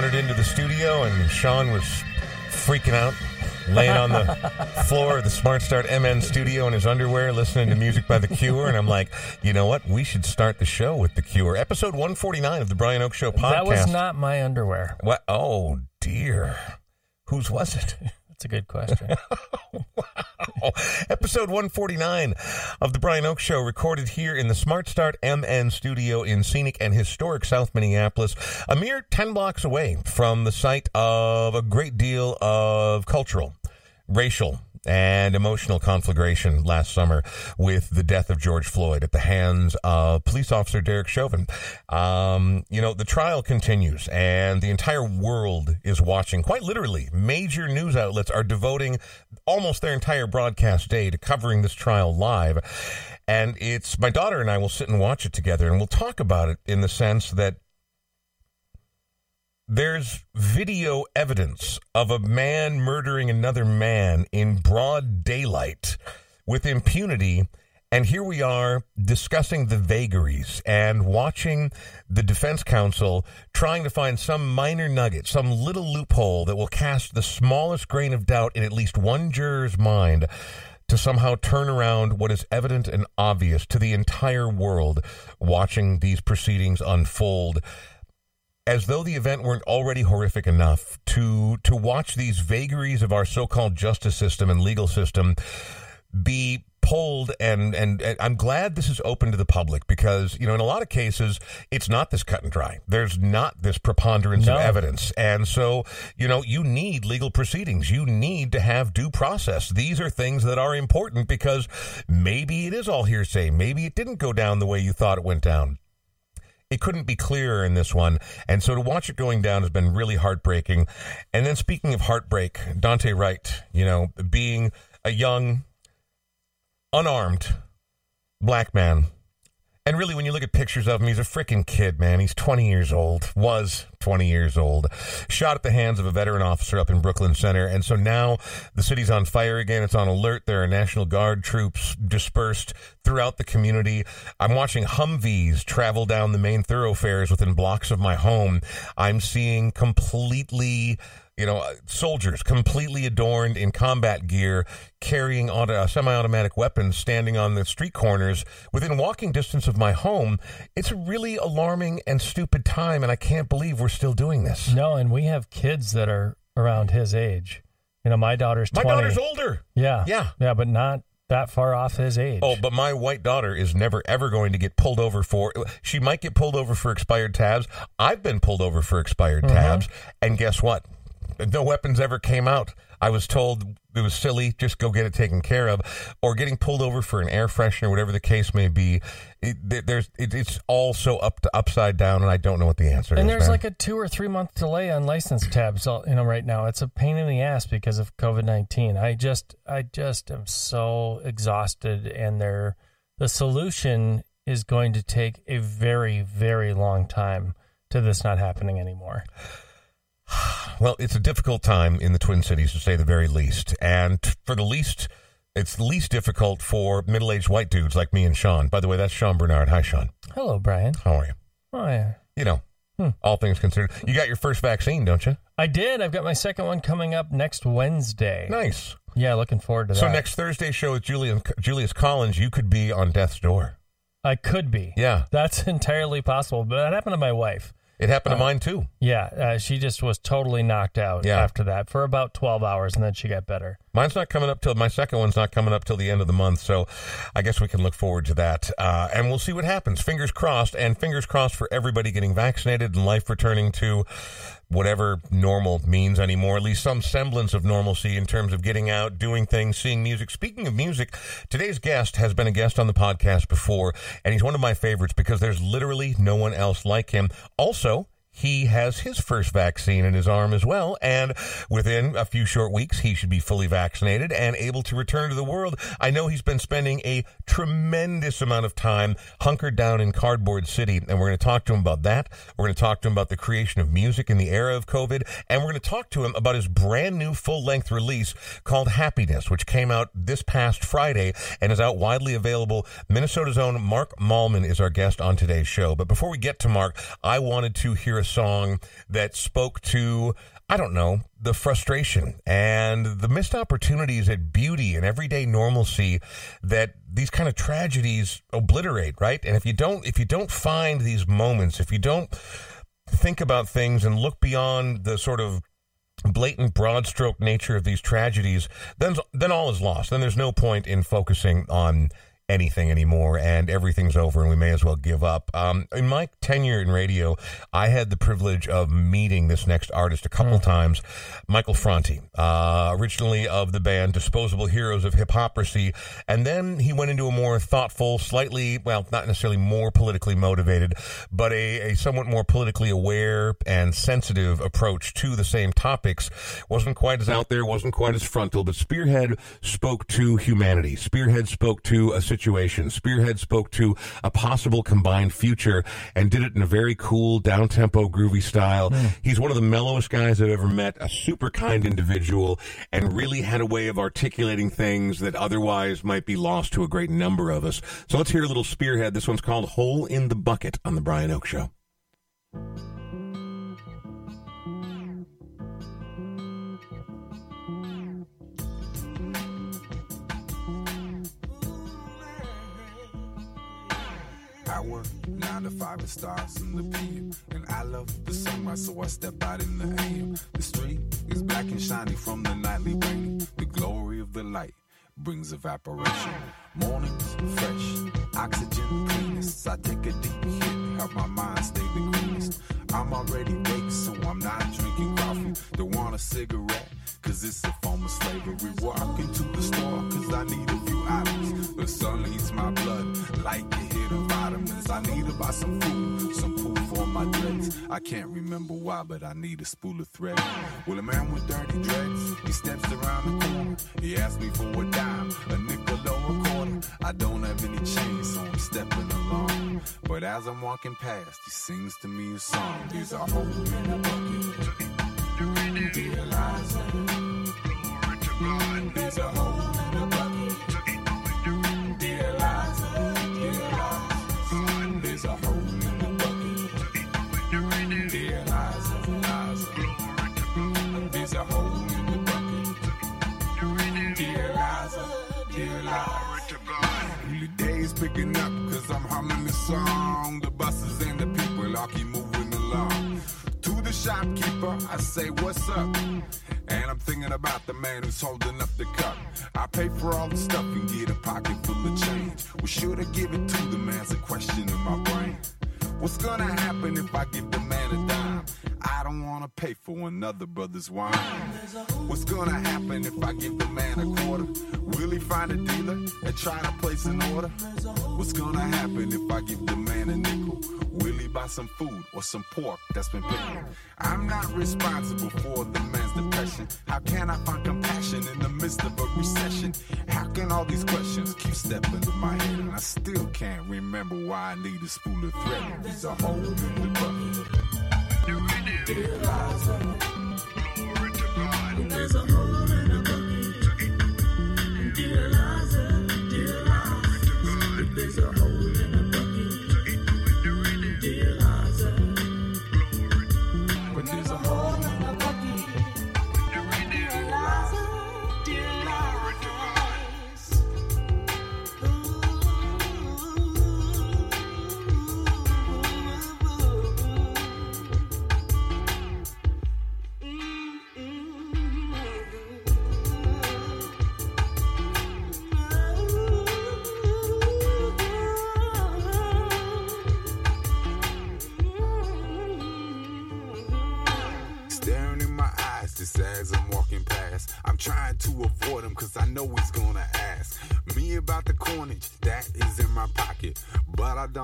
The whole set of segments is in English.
good one. I wandered into the studio and Sean was freaking out, laying on the floor of the Smart Start MN studio in his underwear, listening to music by The Cure. And I'm like, you know what? We should start the show with The Cure. Episode 149 of the Brian Oake Show podcast. That was not my underwear. What? Oh, dear. Whose was it? That's a good question. Episode 149 of the Brian Oake Show, recorded here in the Smart Start MN studio in scenic and historic South Minneapolis, a mere 10 blocks away from the site of a great deal of cultural, racial, and emotional conflagration last summer with the death of George Floyd at the hands of police officer Derek Chauvin. Um, you know, the trial continues and the entire world is watching. Quite literally, major news outlets are devoting almost their entire broadcast day to covering this trial live. And it's my daughter and I will sit and watch it together and we'll talk about it in the sense that there's video evidence of a man murdering another man in broad daylight with impunity. And here we are discussing the vagaries and watching the defense counsel trying to find some minor nugget, some little loophole that will cast the smallest grain of doubt in at least one juror's mind to somehow turn around what is evident and obvious to the entire world watching these proceedings unfold as though the event weren't already horrific enough to to watch these vagaries of our so-called justice system and legal system be pulled and, and, and I'm glad this is open to the public because you know in a lot of cases it's not this cut and dry. There's not this preponderance No. of evidence. And so, you know, you need legal proceedings. You need to have due process. These are things that are important because maybe it is all hearsay. Maybe it didn't go down the way you thought it went down it couldn't be clearer in this one. And so to watch it going down has been really heartbreaking. And then speaking of heartbreak, Daunte Wright, you know, being a young, unarmed black man. And really, when you look at pictures of him, he's a freaking kid, man. He's 20 years old, was 20 years old, shot at the hands of a veteran officer up in Brooklyn Center. And so now the city's on fire again. It's on alert. There are National Guard troops dispersed throughout the community. I'm watching Humvees travel down the main thoroughfares within blocks of my home. I'm seeing completely you know, soldiers completely adorned in combat gear, carrying auto, uh, semi-automatic weapons, standing on the street corners within walking distance of my home. It's a really alarming and stupid time, and I can't believe we're still doing this. no, and we have kids that are around his age. You know, my daughter's My daughter's older. Yeah. Yeah. Yeah, but not that far off his age. Oh, but my white daughter is never ever going to get pulled over for. She might get pulled over for expired tabs. I've been pulled over for expired tabs, and guess what? No weapons ever came out. I was told it was silly. Just go get it taken care of, or getting pulled over for an air freshener, whatever the case may be. It, there's it, it's all so up to upside down, and I don't know what the answer and is. And there's man. like a two or three month delay on license tabs. all- You know, right now it's a pain in the ass because of COVID nineteen. I just, I just am so exhausted, and there, the solution is going to take a very, very long time to this not happening anymore. Well, it's a difficult time in the Twin Cities, to say the very least. And for the least, it's the least difficult for middle aged white dudes like me and Sean. By the way, that's Sean Bernard. Hi, Sean. Hello, Brian. How are you? Oh yeah. You know, Hmm. all things considered. You got your first vaccine, don't you? I did. I've got my second one coming up next Wednesday. Nice. Yeah, looking forward to that. So, next Thursday show with Julian, Julius Collins, you could be on death's door. I could be. Yeah. That's entirely possible. But that happened to my wife. It happened to mine, too. Yeah, uh, she just was totally knocked out Yeah. after that for about 12 hours, and then she got better. Mine's not coming up till my second one's not coming up till the end of the month, so I guess we can look forward to that, uh, and we'll see what happens. Fingers crossed, and fingers crossed for everybody getting vaccinated and life returning to whatever normal means anymore. At least some semblance of normalcy in terms of getting out, doing things, seeing music. Speaking of music, today's guest has been a guest on the podcast before, and he's one of my favorites because there's literally no one else like him. Also. He has his first vaccine in his arm as well, and within a few short weeks, he should be fully vaccinated and able to return to the world. I know he's been spending a tremendous amount of time hunkered down in Cardboard City, and we're going to talk to him about that. We're going to talk to him about the creation of music in the era of COVID, and we're going to talk to him about his brand new full length release called Happiness, which came out this past Friday and is out widely available. Minnesota's own Mark Mallman is our guest on today's show. But before we get to Mark, I wanted to hear song that spoke to, I don't know, the frustration and the missed opportunities at beauty and everyday normalcy that these kind of tragedies obliterate, right? And if you don't, if you don't find these moments, if you don't think about things and look beyond the sort of blatant broad stroke nature of these tragedies, then then all is lost. Then there's no point in focusing on anything anymore and everything's over and we may as well give up. Um, in my tenure in radio, I had the privilege of meeting this next artist a couple mm. times, Michael Franti, uh, originally of the band Disposable Heroes of Hypocrisy. And then he went into a more thoughtful, slightly, well, not necessarily more politically motivated, but a, a somewhat more politically aware and sensitive approach to the same topics. Wasn't quite as out there, wasn't quite as frontal, but Spearhead spoke to humanity. Spearhead spoke to a situation. Spearhead spoke to a possible combined future and did it in a very cool, down tempo, groovy style. Mm. He's one of the mellowest guys I've ever met, a super kind individual, and really had a way of articulating things that otherwise might be lost to a great number of us. So let's hear a little Spearhead. This one's called Hole in the Bucket on The Brian Oake Show. Work nine to five, it starts in the PM. And I love the sunrise, so I step out in the AM. The street is black and shiny from the nightly rain. The glory of the light brings evaporation. Mornings fresh, oxygen cleanest. I take a deep hit, help my mind stay the cleanest. I'm already awake, so I'm not drinking coffee. Don't want a cigarette, cause it's a form of slavery. Walk into the store, cause I need a few items. The sun leads my blood like a hit of vitamins. I need to buy some food, some food for my dreads. I can't remember why, but I need a spool of thread. Well, a man with dirty dreads, he steps around the corner. He asks me for a dime, a nickel or a quarter. I don't have any change, so I'm stepping along. But as I'm walking past, he sings to me a song. There's a in the bucket. Dear Eliza. There's a hole in the holding up the cup. I pay for all the stuff and get a pocket full of change. Well, should I give it to the man's a question in my brain? What's gonna happen if I give the man a dime? I don't wanna pay for another brother's wine. What's gonna happen if I give the man a quarter? Will he find a dealer and try to place an order? What's gonna happen if I give the man a nickel? Buy some food or some pork that's been picked? I'm not responsible for the man's depression. How can I find compassion in the midst of a recession? How can all these questions keep stepping in my head and I still can't remember why I need a spool of thread? There's a hole in the bucket. There's a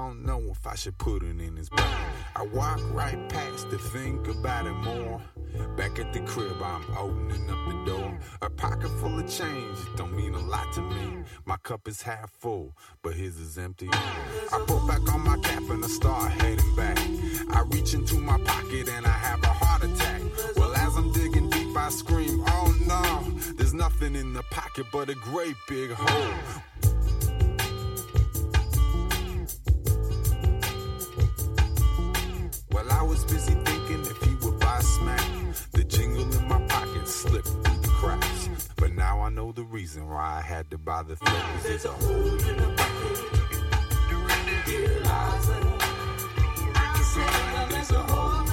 don't know if I should put it in his pocket. I walk right past to think about it more. Back at the crib, I'm opening up the door. A pocket full of change don't mean a lot to me. My cup is half full, but his is empty. I put back on my cap and I start heading back. I reach into my pocket and I have a heart attack. Well, as I'm digging deep, I scream, oh no. There's nothing in the pocket but a great big hole. Well, I was busy thinking if he would buy smack. The jingle in my pocket slipped through the cracks. But now I know the reason why I had to buy the things. There's a hole in the bucket. Here I a hole. There's a hole.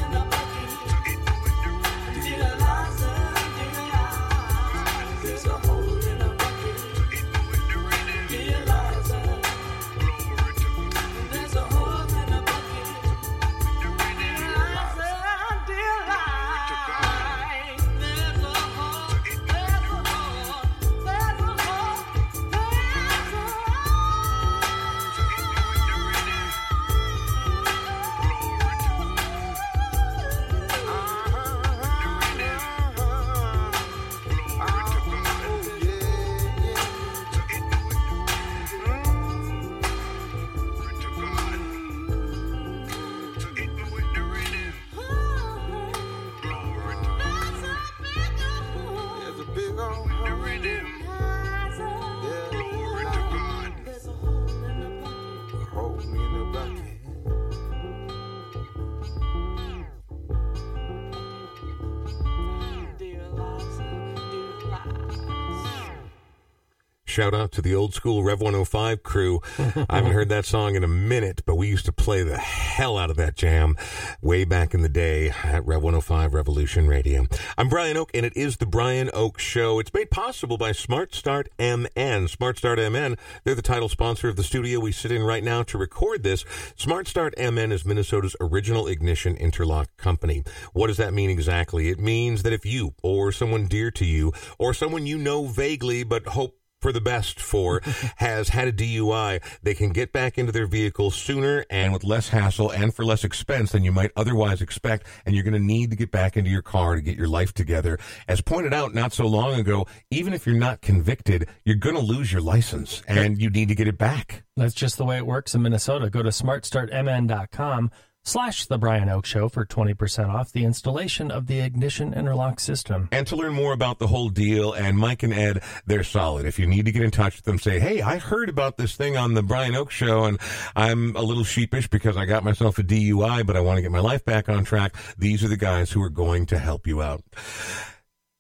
Shout out to the old school Rev 105 crew. I haven't heard that song in a minute, but we used to play the hell out of that jam way back in the day at Rev 105 Revolution Radio. I'm Brian Oake, and it is the Brian Oake Show. It's made possible by Smart Start MN. Smart Start MN, they're the title sponsor of the studio we sit in right now to record this. Smart Start MN is Minnesota's original ignition interlock company. What does that mean exactly? It means that if you or someone dear to you or someone you know vaguely but hope for the best for has had a DUI, they can get back into their vehicle sooner and with less hassle and for less expense than you might otherwise expect. And you're going to need to get back into your car to get your life together. As pointed out not so long ago, even if you're not convicted, you're going to lose your license and you need to get it back. That's just the way it works in Minnesota. Go to smartstartmn.com slash the Brian Oake Show for 20% off the installation of the ignition interlock system. And to learn more about the whole deal, and Mike and Ed, they're solid. If you need to get in touch with them, say, hey, I heard about this thing on the Brian Oake show, and I'm a little sheepish because I got myself a DUI, but I want to get my life back on track. These are the guys who are going to help you out.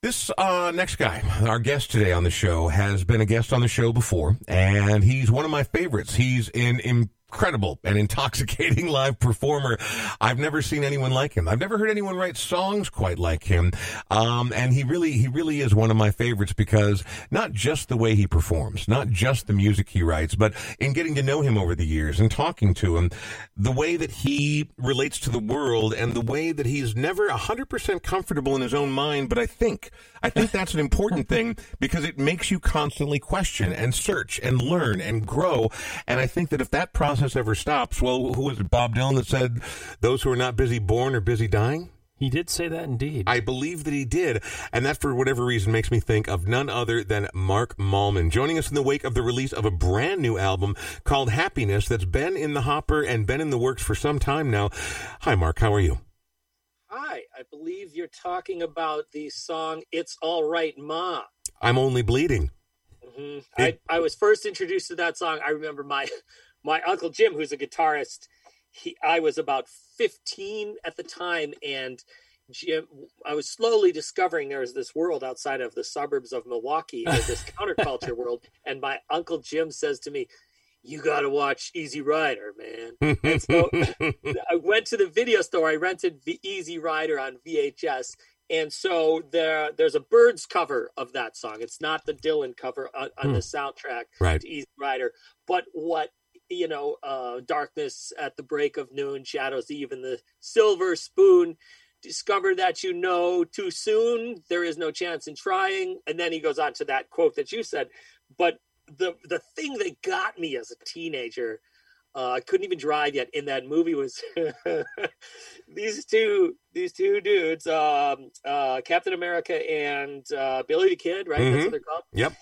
This uh, next guy, our guest today on the show, has been a guest on the show before, and he's one of my favorites. He's an incredible and intoxicating live performer. I've never seen anyone like him. I've never heard anyone write songs quite like him. Um, and he really, he really is one of my favorites because not just the way he performs, not just the music he writes, but in getting to know him over the years and talking to him, the way that he relates to the world and the way that he's never 100% comfortable in his own mind. But I think, I think that's an important thing because it makes you constantly question and search and learn and grow. And I think that if that process ever stops, well, who was it, Bob Dylan that said, those who are not busy born are busy dying? He did say that indeed. I believe that he did, and that for whatever reason makes me think of none other than Mark Mallman, joining us in the wake of the release of a brand new album called Happiness that's been in the hopper and been in the works for some time now. Hi, Mark. How are you? Hi, I believe you're talking about the song "It's All Right, Ma." I'm only bleeding. hmm I, I was first introduced to that song. I remember my my uncle Jim, who's a guitarist. He, I was about 15 at the time, and Jim, I was slowly discovering there was this world outside of the suburbs of Milwaukee, this counterculture world. And my uncle Jim says to me, "You got to watch Easy Rider, man." And so I went to the video store. I rented the Easy Rider on VHS, and so there there's a Byrds cover of that song. It's not the Dylan cover on, on the hmm. soundtrack Right. to Easy Rider, but what you know, uh, darkness at the break of noon, shadows even the silver spoon. Discover that you know too soon. There is no chance in trying. And then he goes on to that quote that you said. But the the thing that got me as a teenager, uh, I couldn't even drive yet. In that movie was these two these two dudes, um, uh, Captain America and uh, Billy the Kid, right? That's Mhm. what they're called. Yep.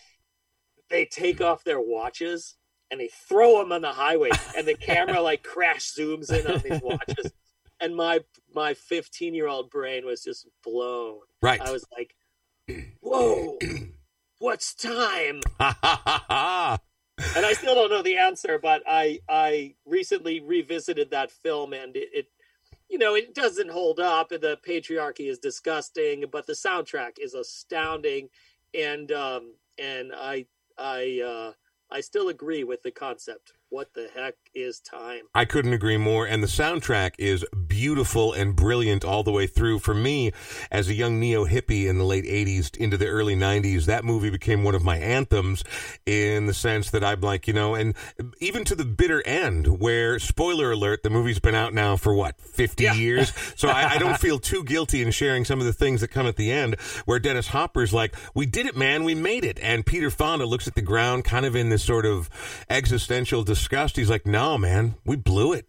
They take off their watches and they throw them on the highway, and the camera like crash zooms in on these watches. And my my 15 year old brain was just blown. Right. I was like, "Whoa, what's time?" and I still don't know the answer, but I I recently revisited that film and it, it you know it doesn't hold up. And the patriarchy is disgusting, but the soundtrack is astounding, and um, and I I uh, I still agree with the concept. What the heck is time? I couldn't agree more. And the soundtrack is beautiful and brilliant all the way through. For me, as a young neo hippie in the late 80s into the early 90s, that movie became one of my anthems in the sense that I'm like, you know, and even to the bitter end, where, spoiler alert, the movie's been out now for what, 50 yeah. years? So I, I don't feel too guilty in sharing some of the things that come at the end, where Dennis Hopper's like, we did it, man, we made it. And Peter Fonda looks at the ground kind of in this sort of existential disgust. He's like, no, man, we blew it.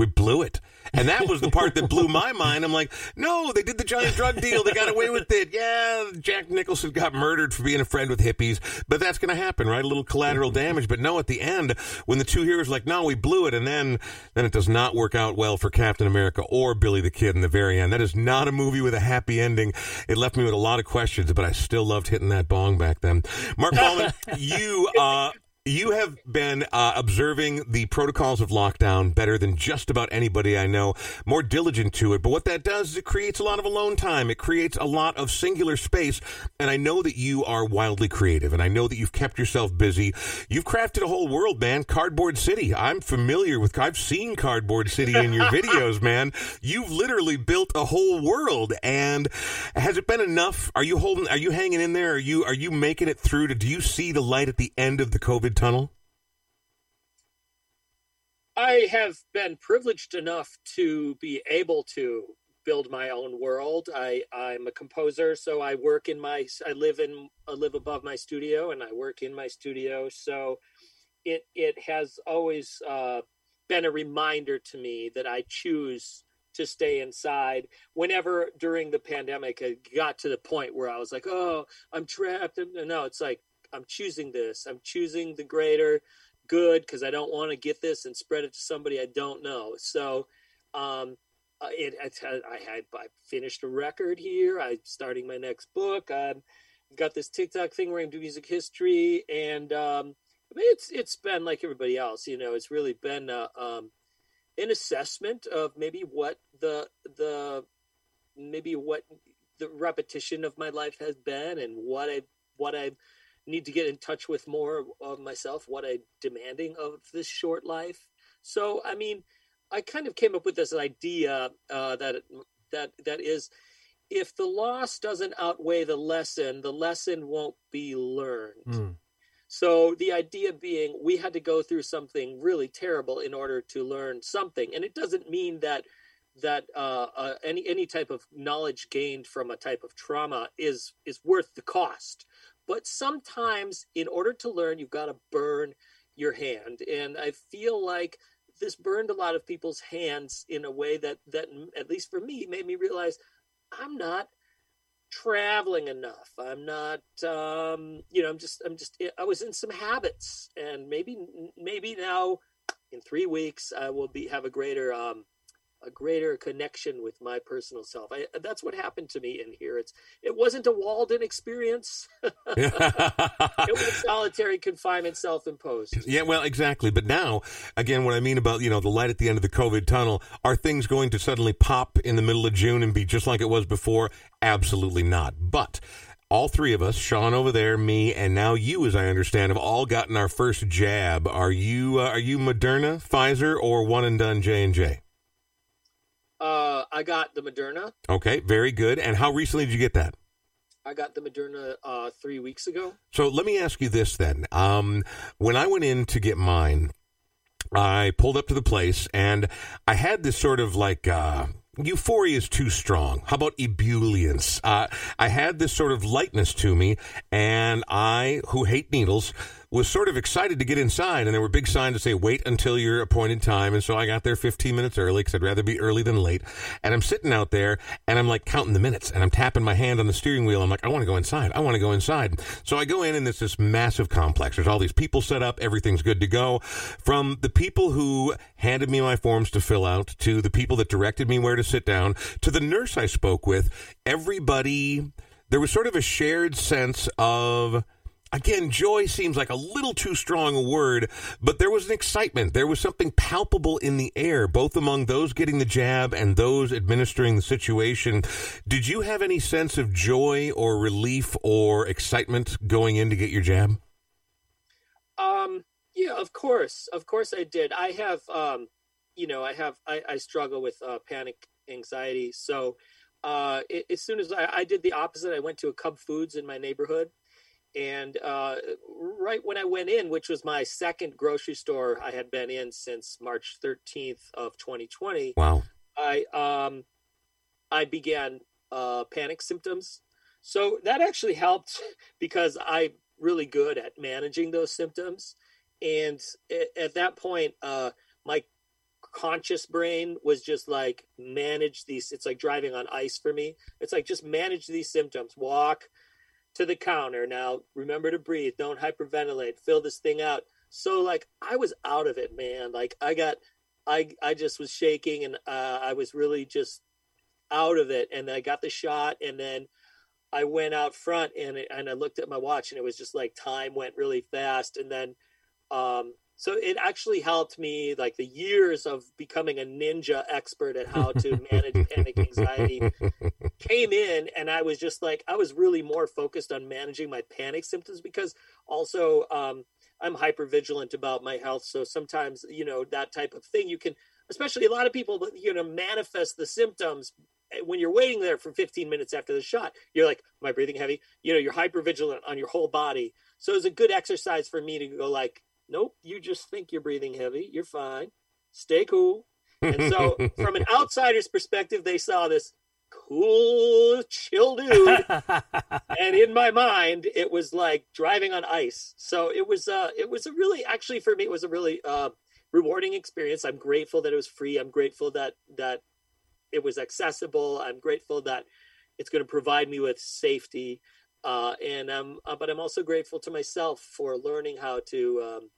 We blew it. And that was the part that blew my mind. I'm like, no, they did the giant drug deal. They got away with it. Yeah, Jack Nicholson got murdered for being a friend with hippies, but that's going to happen, right? A little collateral damage. But no, at the end, when the two heroes like, no, we blew it, and then then it does not work out well for Captain America or Billy the Kid in the very end. That is not a movie with a happy ending. It left me with a lot of questions, but I still loved hitting that bong back then. Mark Mallman, you uh, you have been uh, observing the protocols of lockdown better than just about anybody I know, more diligent to it. But what that does is it creates a lot of alone time. It creates a lot of singular space. And I know that you are wildly creative, and I know that you've kept yourself busy. You've crafted a whole world, man. Cardboard City. I'm familiar with, I've seen Cardboard City in your videos, man. You've literally built a whole world. And has it been enough? Are you holding, are you hanging in there? Are you, are you making it through to, do you see the light at the end of the COVID tunnel? I have been privileged enough to be able to build my own world. I I'm a composer, so I work in my I live in I live above my studio and I work in my studio. So it it has always uh, been a reminder to me that I choose to stay inside. Whenever during the pandemic, I got to the point where I was like, "Oh, I'm trapped." No, it's like I'm choosing this. I'm choosing the greater good because I don't want to get this and spread it to somebody I don't know. So, um, uh, it, I, I had I finished a record here. I'm starting my next book. I've got this TikTok thing where I'm doing music history, and um, I mean, it's it's been like everybody else. You know, it's really been uh, um, an assessment of maybe what the the maybe what the repetition of my life has been, and what I what I need to get in touch with more of myself, what I'm demanding of this short life. So, I mean, I kind of came up with this idea uh, that that that is, if the loss doesn't outweigh the lesson, the lesson won't be learned. Mm. So the idea being, we had to go through something really terrible in order to learn something, and it doesn't mean that that uh, uh, any any type of knowledge gained from a type of trauma is is worth the cost. But sometimes, in order to learn, you've got to burn your hand. And I feel like this burned a lot of people's hands in a way that, that at least for me, made me realize I'm not traveling enough. I'm not, um, you know, I'm just, I'm just, I was in some habits, and maybe, maybe now in three weeks I will be have a greater um, a greater connection with my personal self. I, that's what happened to me in here. It's it wasn't a Walden experience. it was solitary confinement, self-imposed. Yeah, well, exactly. But now, again, what I mean about you know the light at the end of the COVID tunnel, are things going to suddenly pop in the middle of June and be just like it was before? Absolutely not. But all three of us, Sean over there, me, and now you, as I understand, have all gotten our first jab. Are you uh, are you Moderna, Pfizer, or one and done J and J? Uh, I got the Moderna. Okay, very good. And how recently did you get that? I got the Moderna uh, three weeks ago. So let me ask you this then. Um, when I went in to get mine, I pulled up to the place and I had this sort of like uh, euphoria is too strong. How about ebullience? Uh, I had this sort of lightness to me, and I, who hate needles, was sort of excited to get inside, and there were big signs to say, wait until your appointed time. And so I got there 15 minutes early because I'd rather be early than late. And I'm sitting out there and I'm like counting the minutes and I'm tapping my hand on the steering wheel. I'm like, I want to go inside. I want to go inside. So I go in and it's this massive complex. There's all these people set up. Everything's good to go. From the people who handed me my forms to fill out to the people that directed me where to sit down to the nurse I spoke with, everybody, there was sort of a shared sense of, Again, joy seems like a little too strong a word, but there was an excitement. There was something palpable in the air, both among those getting the jab and those administering the situation. Did you have any sense of joy or relief or excitement going in to get your jab? Um, yeah, of course. Of course I did. I have, um, you know, I have, I, I struggle with uh, panic anxiety. So uh, it, as soon as I, I did the opposite, I went to a Cub Foods in my neighborhood and uh, right when I went in, which was my second grocery store I had been in since March 13th of 2020. Wow. I um, I began uh, panic symptoms. So that actually helped because I'm really good at managing those symptoms. And at that point, uh, my conscious brain was just like manage these. It's like driving on ice for me. It's like just manage these symptoms. Walk, to the counter. Now, remember to breathe. Don't hyperventilate. Fill this thing out. So, like, I was out of it, man. Like, I got, I, I just was shaking, and uh, I was really just out of it. And I got the shot, and then I went out front, and and I looked at my watch, and it was just like time went really fast. And then, um, so it actually helped me like the years of becoming a ninja expert at how to manage panic anxiety came in and i was just like i was really more focused on managing my panic symptoms because also um, i'm hyper vigilant about my health. So sometimes you know that type of thing you can especially a lot of people you know manifest the symptoms eh, when you're waiting there for 15 minutes after the shot you're like am i breathing heavy? You know you're hyper vigilant on your whole body. So it was a good exercise for me to go like Nope, you just think you're breathing heavy. You're fine. Stay cool. And so, from an outsider's perspective, they saw this cool, chill dude, and in my mind, it was like driving on ice. So it was, uh, it was a really, actually, for me, it was a really uh, rewarding experience. I'm grateful that it was free. I'm grateful that that it was accessible. I'm grateful that it's going to provide me with safety. Uh, and um, uh, but I'm also grateful to myself for learning how to um,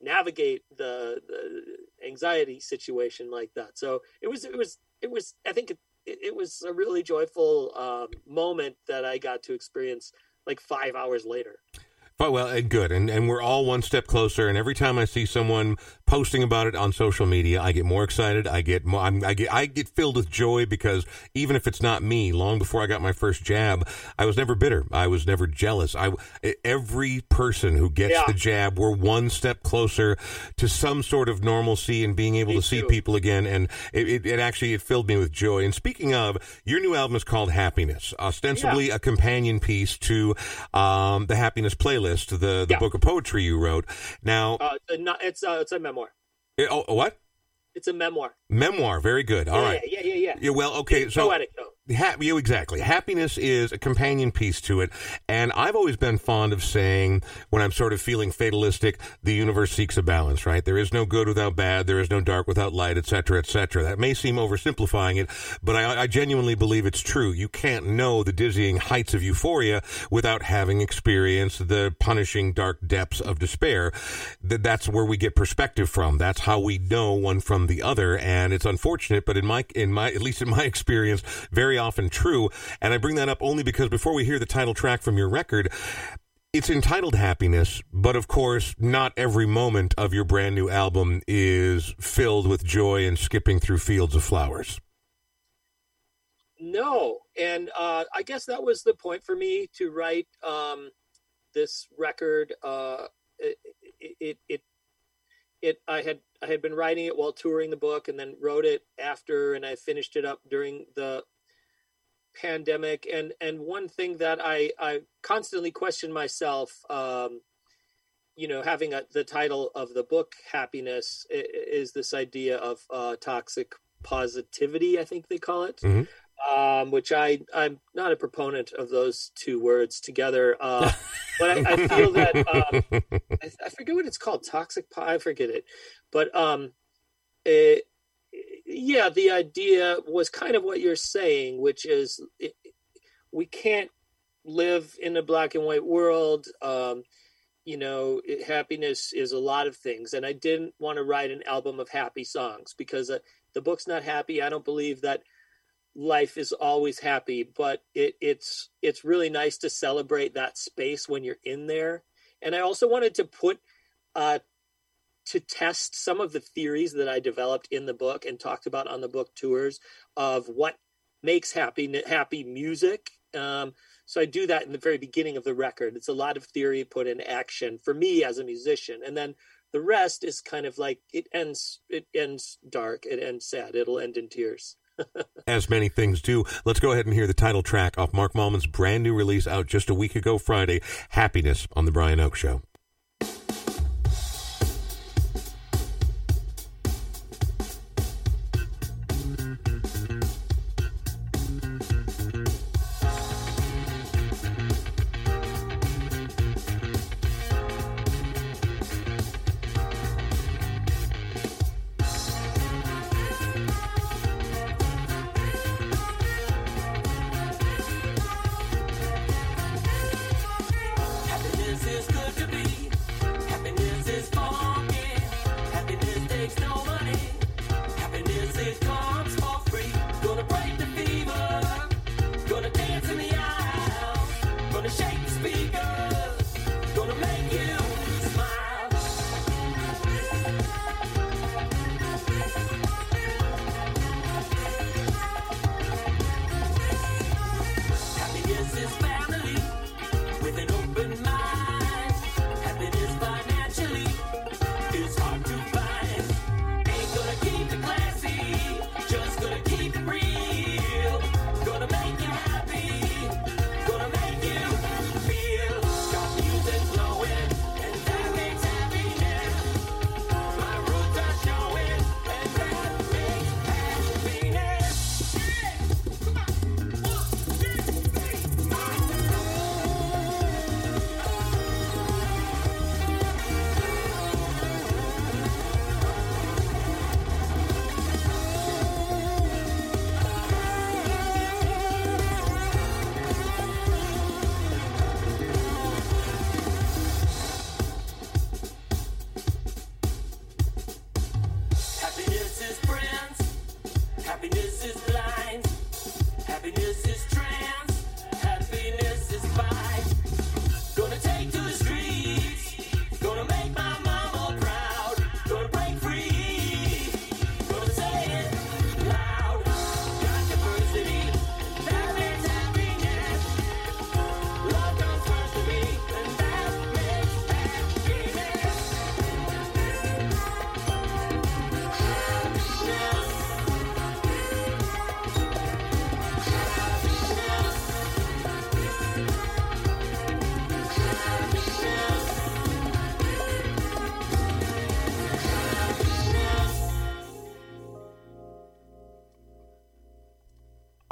navigate the, the anxiety situation like that. So it was it was it was I think it, it was a really joyful um, moment that I got to experience like five hours later. But well, and good, and and we're all one step closer. And every time I see someone posting about it on social media, I get more excited. I get more, I'm, I get I get filled with joy because even if it's not me, long before I got my first jab, I was never bitter. I was never jealous. I every person who gets yeah. the jab, we're one step closer to some sort of normalcy and being able me to see too. people again. And it, it, it, actually it filled me with joy. And speaking of, your new album is called Happiness, ostensibly yeah. a companion piece to um, the Happiness playlist list, the the yeah. book of poetry you wrote. Now, uh, it's uh, it's a memoir. It, oh, what? It's a memoir. Memoir, very good. All yeah, right. yeah, yeah, yeah, yeah. well, okay. It's so poetic though. Ha- you exactly. Happiness is a companion piece to it, and I've always been fond of saying when I'm sort of feeling fatalistic, the universe seeks a balance. Right? There is no good without bad. There is no dark without light, etc., etc. That may seem oversimplifying it, but I, I genuinely believe it's true. You can't know the dizzying heights of euphoria without having experienced the punishing dark depths of despair. That that's where we get perspective from. That's how we know one from the other, and it's unfortunate, but in my in my at least in my experience, very often true. And I bring that up only because before we hear the title track from your record, it's entitled Happiness, but of course, not every moment of your brand new album is filled with joy and skipping through fields of flowers. No, and uh, I guess that was the point for me to write um, this record. Uh, it, it, it, it, I had I had been writing it while touring the book, and then wrote it after, and I finished it up during the pandemic and and one thing that i i constantly question myself um you know having a, the title of the book happiness is this idea of uh toxic positivity i think they call it mm-hmm. Um which i i'm not a proponent of those two words together uh but I, I, feel that um I, I forget what it's called toxic i forget it but um it, yeah, the idea was kind of what you're saying, which is it, we can't live in a black and white world. Um, you know, it, happiness is a lot of things, and I didn't want to write an album of happy songs because uh, the book's not happy. I don't believe that life is always happy, but it, it's it's really nice to celebrate that space when you're in there. And I also wanted to put uh, to test some of the theories that I developed in the book and talked about on the book tours of what makes happy happy music. Um, so I do that in the very beginning of the record. It's a lot of theory put in action for me as a musician, and then the rest is kind of like it ends. It ends dark. It ends sad. It'll end in tears. As many things do. Let's go ahead and hear the title track off Mark Mallman's brand new release out just a week ago Friday, Happiness on The Brian Oake Show.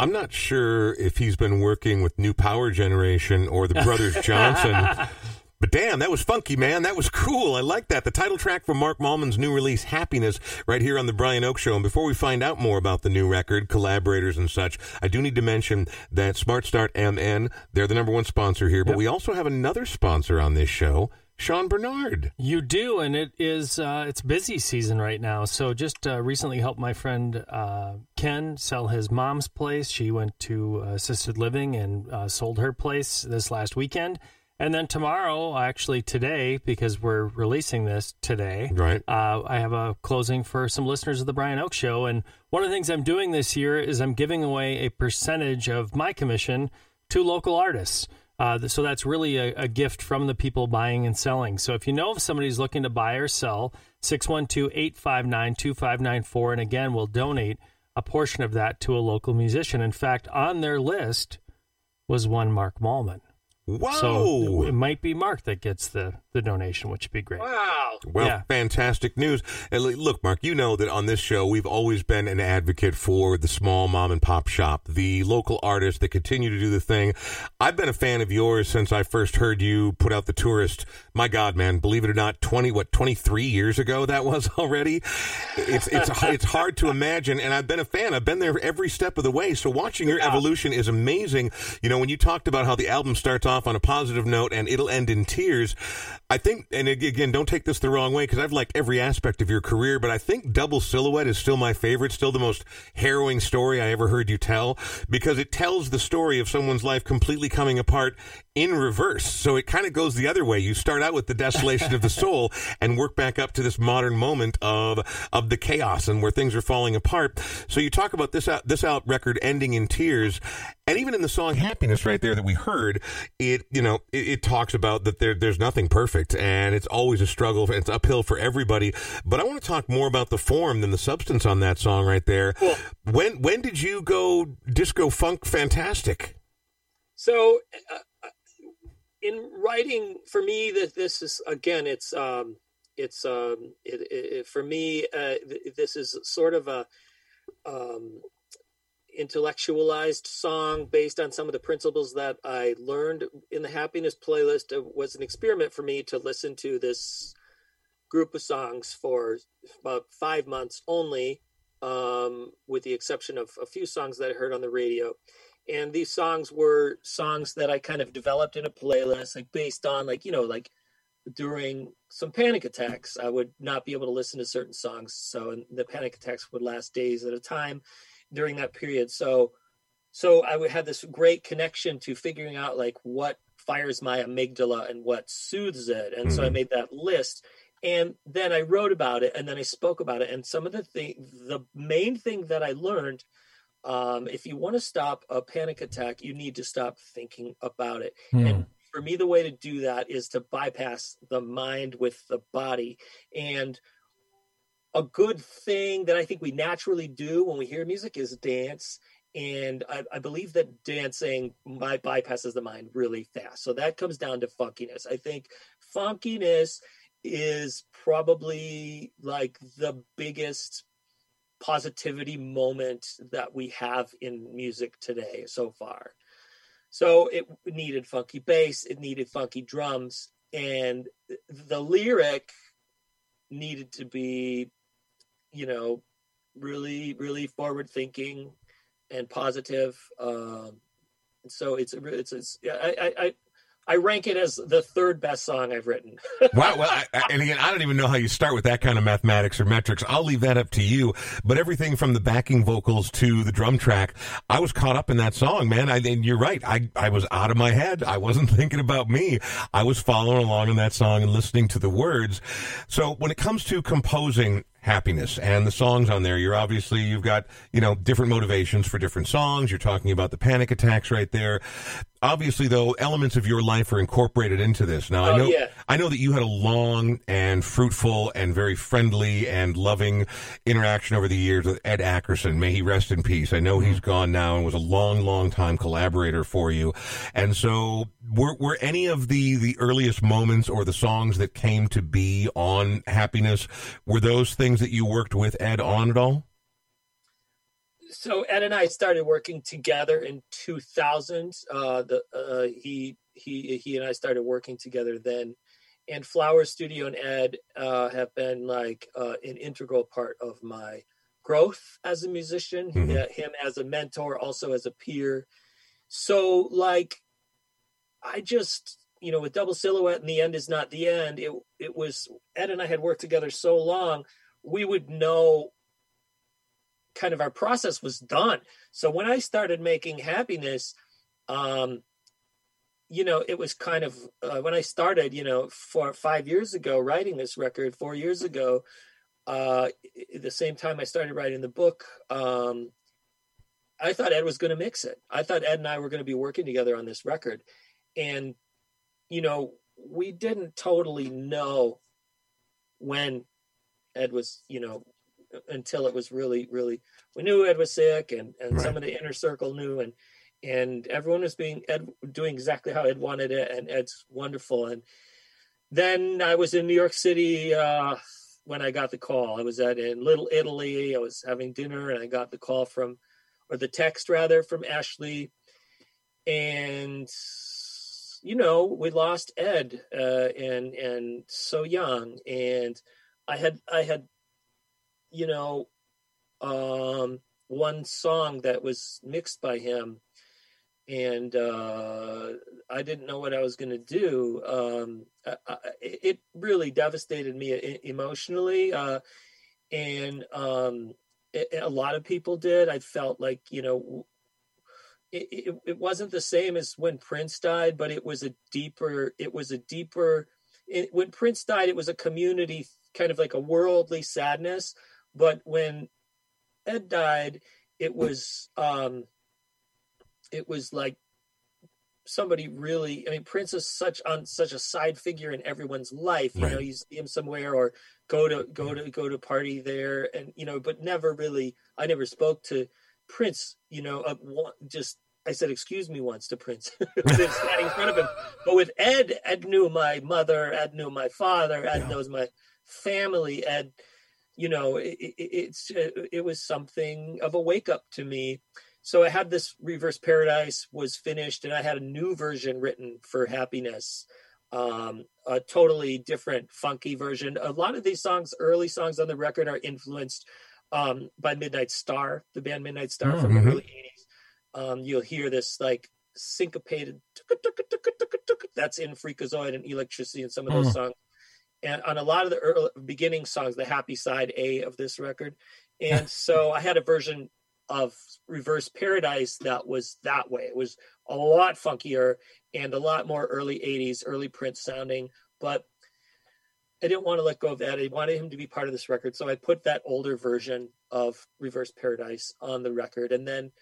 I'm not sure if he's been working with New Power Generation or the Brothers Johnson. But damn, that was funky, man. That was cool. I like that. The title track from Mark Mallman's new release, Happiness, right here on the Brian Oake Show. And before we find out more about the new record, collaborators and such, I do need to mention that Smart Start MN, they're the number one sponsor here, but yep. we also have another sponsor on this show. Sean Bernard. You do, and it is uh, it's busy season right now. So just uh, recently helped my friend uh, Ken sell his mom's place. She went to assisted living and uh, sold her place this last weekend. And then tomorrow, actually today, because we're releasing this today, right? Uh, I have a closing for some listeners of the Brian Oake Show, and one of the things I'm doing this year is I'm giving away a percentage of my commission to local artists. Uh, so that's really a, a, gift from the people buying and selling. So if you know of somebody who's looking to buy or sell, 612 859 2594. And again, we'll donate a portion of that to a local musician. In fact, on their list was one Mark Mallman. Whoa! So it might be Mark that gets the, the donation, which would be great. Wow! Well, yeah. fantastic news. And look, Mark, you know that on this show we've always been an advocate for the small mom and pop shop, the local artists that continue to do the thing. I've been a fan of yours since I first heard you put out the tourist. My God, man, believe it or not, twenty what twenty three years ago that was already. It's it's it's hard to imagine, and I've been a fan. I've been there every step of the way. So watching your evolution is amazing. You know, when you talked about how the album starts off off on a positive note, and it'll end in tears. I think, and again, don't take this the wrong way because I've liked every aspect of your career, but I think Double Silhouette is still my favorite, still the most harrowing story I ever heard you tell because it tells the story of someone's life completely coming apart in reverse. So it kind of goes the other way. You start out with the desolation of the soul and work back up to this modern moment of of the chaos and where things are falling apart. So you talk about this out this out record ending in tears, and even in the song "Happiness" right there that we heard, it you know it, it talks about that there there's nothing perfect and it's always a struggle. It's uphill for everybody. But I want to talk more about the form than the substance on that song right there. Cool. When when did you go disco funk fantastic? So. Uh, in writing for me that this is again it's um it's um it, it, for me uh, this is sort of a um intellectualized song based on some of the principles that I learned in the happiness playlist. It was an experiment for me to listen to this group of songs for about five months only um, with the exception of a few songs that I heard on the radio and these songs were songs that I kind of developed in a playlist, like based on like you know like during some panic attacks, I would not be able to listen to certain songs, so the panic attacks would last days at a time during that period. So, so I would have this great connection to figuring out like what fires my amygdala and what soothes it, and so I mm-hmm. made that list. And then I wrote about it, and then I spoke about it. And some of the thing, the main thing that I learned um, if you want to stop a panic attack, you need to stop thinking about it. Hmm. And for me, the way to do that is to bypass the mind with the body. And a good thing that I think we naturally do when we hear music is dance. And I, I believe that dancing by, bypasses the mind really fast. So that comes down to funkiness. I think funkiness is probably like the biggest positivity moment that we have in music today so far. So it needed funky bass, it needed funky drums, and the lyric needed to be, you know, really, really forward thinking and positive. Um, so it's it's, it's yeah I I, I I rank it as the third best song I've written. wow. Well, I, I, and again, I don't even know how you start with that kind of mathematics or metrics. I'll leave that up to you. But everything from the backing vocals to the drum track, I was caught up in that song, man. I, and you're right. I, I was out of my head. I wasn't thinking about me. I was following along in that song and listening to the words. So when it comes to composing, happiness and the songs on there you're obviously you've got you know different motivations for different songs you're talking about the panic attacks right there obviously though elements of your life are incorporated into this. Now oh, i know yeah. i know that you had a long and fruitful and very friendly and loving interaction over the years with ed ackerson. May he rest in peace. I know he's mm-hmm. gone now and was a long long time collaborator for you. And so were, were any of the the earliest moments or the songs that came to be on happiness were those things that you worked with ed on at all so Ed and I started working together in 2000. Uh, the uh, he he he and I started working together then, and Flower Studio and Ed uh, have been like uh, an integral part of my growth as a musician. Mm-hmm. him as a mentor, also as a peer. So like, I just you know with Double Silhouette and the end is not the end. It it was Ed and I had worked together so long, we would know kind of our process was done. So when I started making happiness, um, you know, it was kind of uh, when I started, you know, four five years ago writing this record, four years ago, uh, at the same time I started writing the book, um, I thought Ed was going to mix it. I thought Ed and I were going to be working together on this record, and you know, we didn't totally know when Ed was, you know, until it was really, really. We knew Ed was sick, and and right. some of the inner circle knew, and and everyone was being Ed doing exactly how Ed wanted it, and Ed's wonderful. And then I was in New York City uh, when I got the call. I was at in Little Italy. I was having dinner, and I got the call from, or the text rather, from Ashley, and you know we lost Ed, uh, and and so young, and I had I had you know, um, one song that was mixed by him and uh, I didn't know what I was going to do. Um, I, I, it really devastated me emotionally, uh, and um, it, a lot of people did. I felt like you know. It, it, it, wasn't the same as when Prince died, but it was a deeper. It was a deeper. when Prince died, it was a community kind of like a worldly sadness. But when Ed died, it was um, it was like somebody really i mean prince is such on such a side figure in everyone's life you right. know you see him somewhere or go to go to go to party there and you know but never really i never spoke to prince you know uh, just i said excuse me once to prince standing in front of him but with ed ed knew my mother ed knew my father ed yeah. knows my family ed you know it, it, it's it was something of a wake up to me so I had this reverse paradise was finished, and I had a new version written for happiness, um, a totally different, funky version. A lot of these songs, early songs on the record, are influenced um, by Midnight Star, the band Midnight Star mm-hmm. from the early '80s. Um, you'll hear this like syncopated that's in Freakazoid and Electricity and some of those mm. songs. And on a lot of the early, beginning songs, the happy side A of this record. And so I had a version of reverse paradise that was that way. It was a lot funkier and a lot more early 80s early prince sounding but i didn't want to let go of that. I wanted him to be part of this record so i put that older version of reverse paradise on the record. And then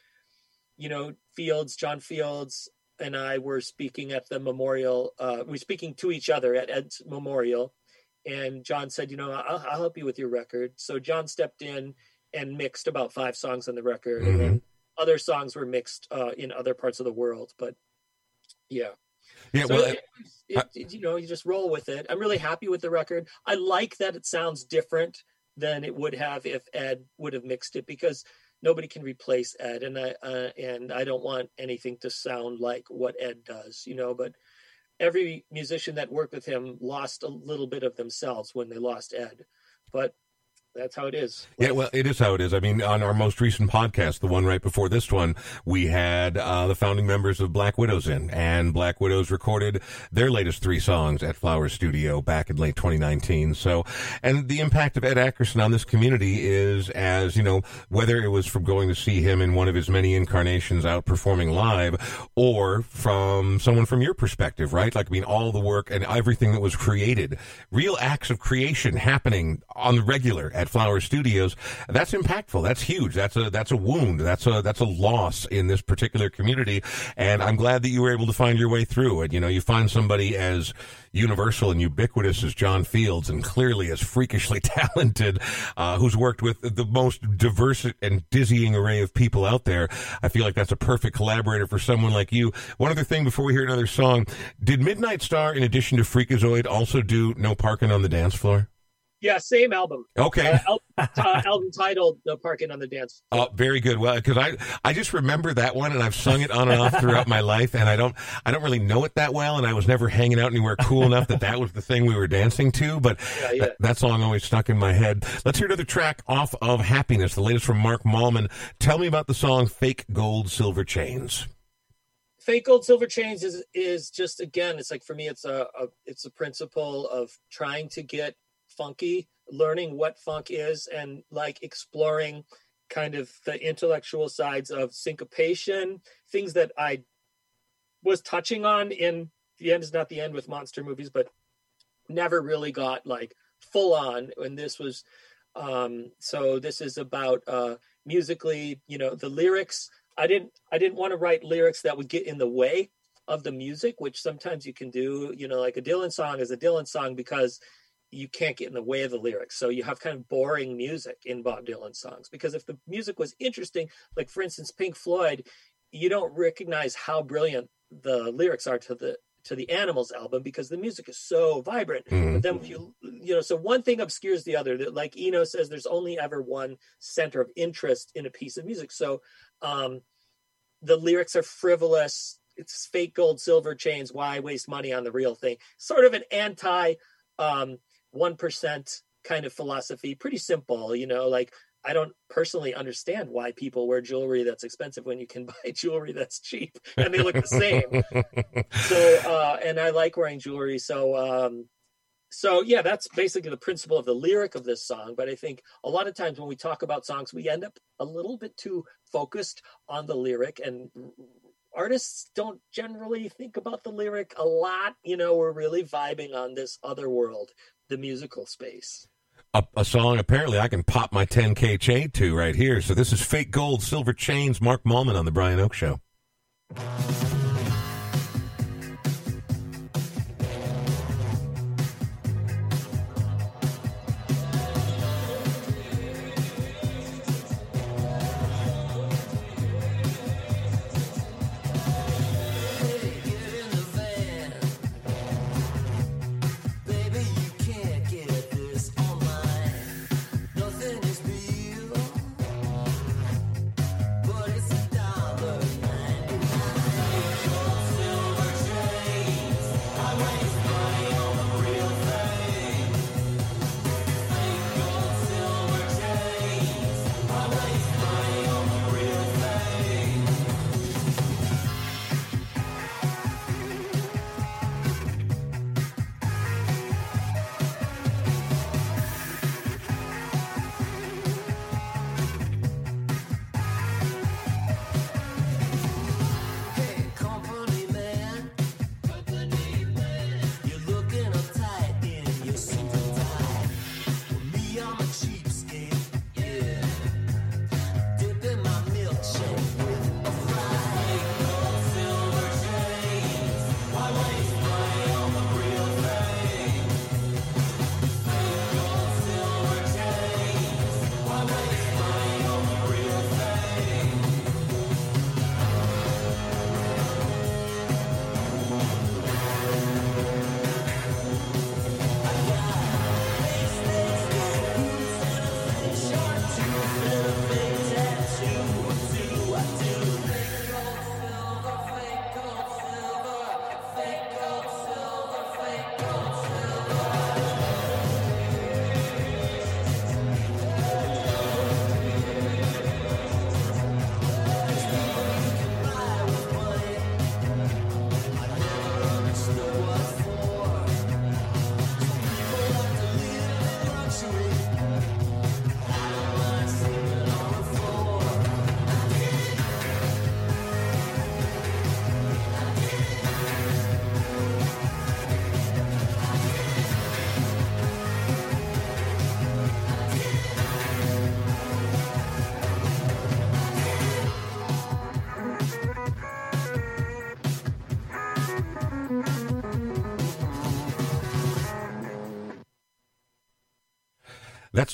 you know fields john fields and i were speaking at the memorial uh, we were speaking to each other at ed's memorial and john said you know I'll, I'll help you with your record so john stepped in and mixed about five songs on the record, mm-hmm. and then other songs were mixed uh, in other parts of the world. But yeah, yeah. So well, it, it, it, you know, you just roll with it. I'm really happy with the record. I like that it sounds different than it would have if Ed would have mixed it because nobody can replace Ed, and I uh, and I don't want anything to sound like what Ed does, you know. But every musician that worked with him lost a little bit of themselves when they lost Ed. But that's how it is. Yeah, well, it is how it is. I mean, on our most recent podcast, the one right before this one, we had uh, the founding members of Black Widows in, and Black Widows recorded their latest three songs at Flower Studio back in late 2019. So, and the impact of Ed Ackerson on this community is, as you know, whether it was from going to see him in one of his many incarnations out performing live, or from someone from your perspective, right? Like, I mean, all the work and everything that was created, real acts of creation happening on the regular at Flower Studios. That's impactful. That's huge. That's a that's a wound. That's a that's a loss in this particular community. And I'm glad that you were able to find your way through it. You know, you find somebody as universal and ubiquitous as John Fields, and clearly as freakishly talented, uh, who's worked with the most diverse and dizzying array of people out there. I feel like that's a perfect collaborator for someone like you. One other thing before we hear another song, did Midnight Star, in addition to Freakazoid, also do No Parking on the Dance Floor? Yeah, same album. Okay. Uh, album, uh, album titled "The Parking on the Dance." Oh, very good. Well, because I I just remember that one, and I've sung it on and off throughout my life, and I don't I don't really know it that well, and I was never hanging out anywhere cool enough that that was the thing we were dancing to. But yeah, yeah. That, that, song always stuck in my head. Let's hear another track off of "Happiness," the latest from Mark Mallman. Tell me about the song "Fake Gold Silver Chains." fake gold silver chains is is just again it's like for me it's a, a, it's a principle of trying to get funky learning what funk is and like exploring kind of the intellectual sides of syncopation, things that I was touching on in the end is not the end with monster movies, but never really got like full on. And this was um so this is about uh musically, you know, the lyrics. I didn't I didn't want to write lyrics that would get in the way of the music, which sometimes you can do, you know, like a Dylan song is a Dylan song because you can't get in the way of the lyrics. So you have kind of boring music in Bob Dylan songs because if the music was interesting, like for instance Pink Floyd, you don't recognize how brilliant the lyrics are to the to the Animals album because the music is so vibrant. Mm-hmm. But then if you you know, so one thing obscures the other. That like Eno says, there's only ever one center of interest in a piece of music. So um, the lyrics are frivolous. It's fake gold, silver chains. Why waste money on the real thing? Sort of an anti um, 1% kind of philosophy, pretty simple, you know, like I don't personally understand why people wear jewelry that's expensive when you can buy jewelry that's cheap and they look the same. so, uh, and I like wearing jewelry. So, um, so yeah, that's basically the principle of the lyric of this song. But I think a lot of times when we talk about songs, we end up a little bit too focused on the lyric and artists don't generally think about the lyric a lot. You know, we're really vibing on this other world, the musical space. A, a, song apparently I can pop my 10K chain to right here. So this is Fake Gold, Silver Chains, Mark Mallman on The Brian Oake Show.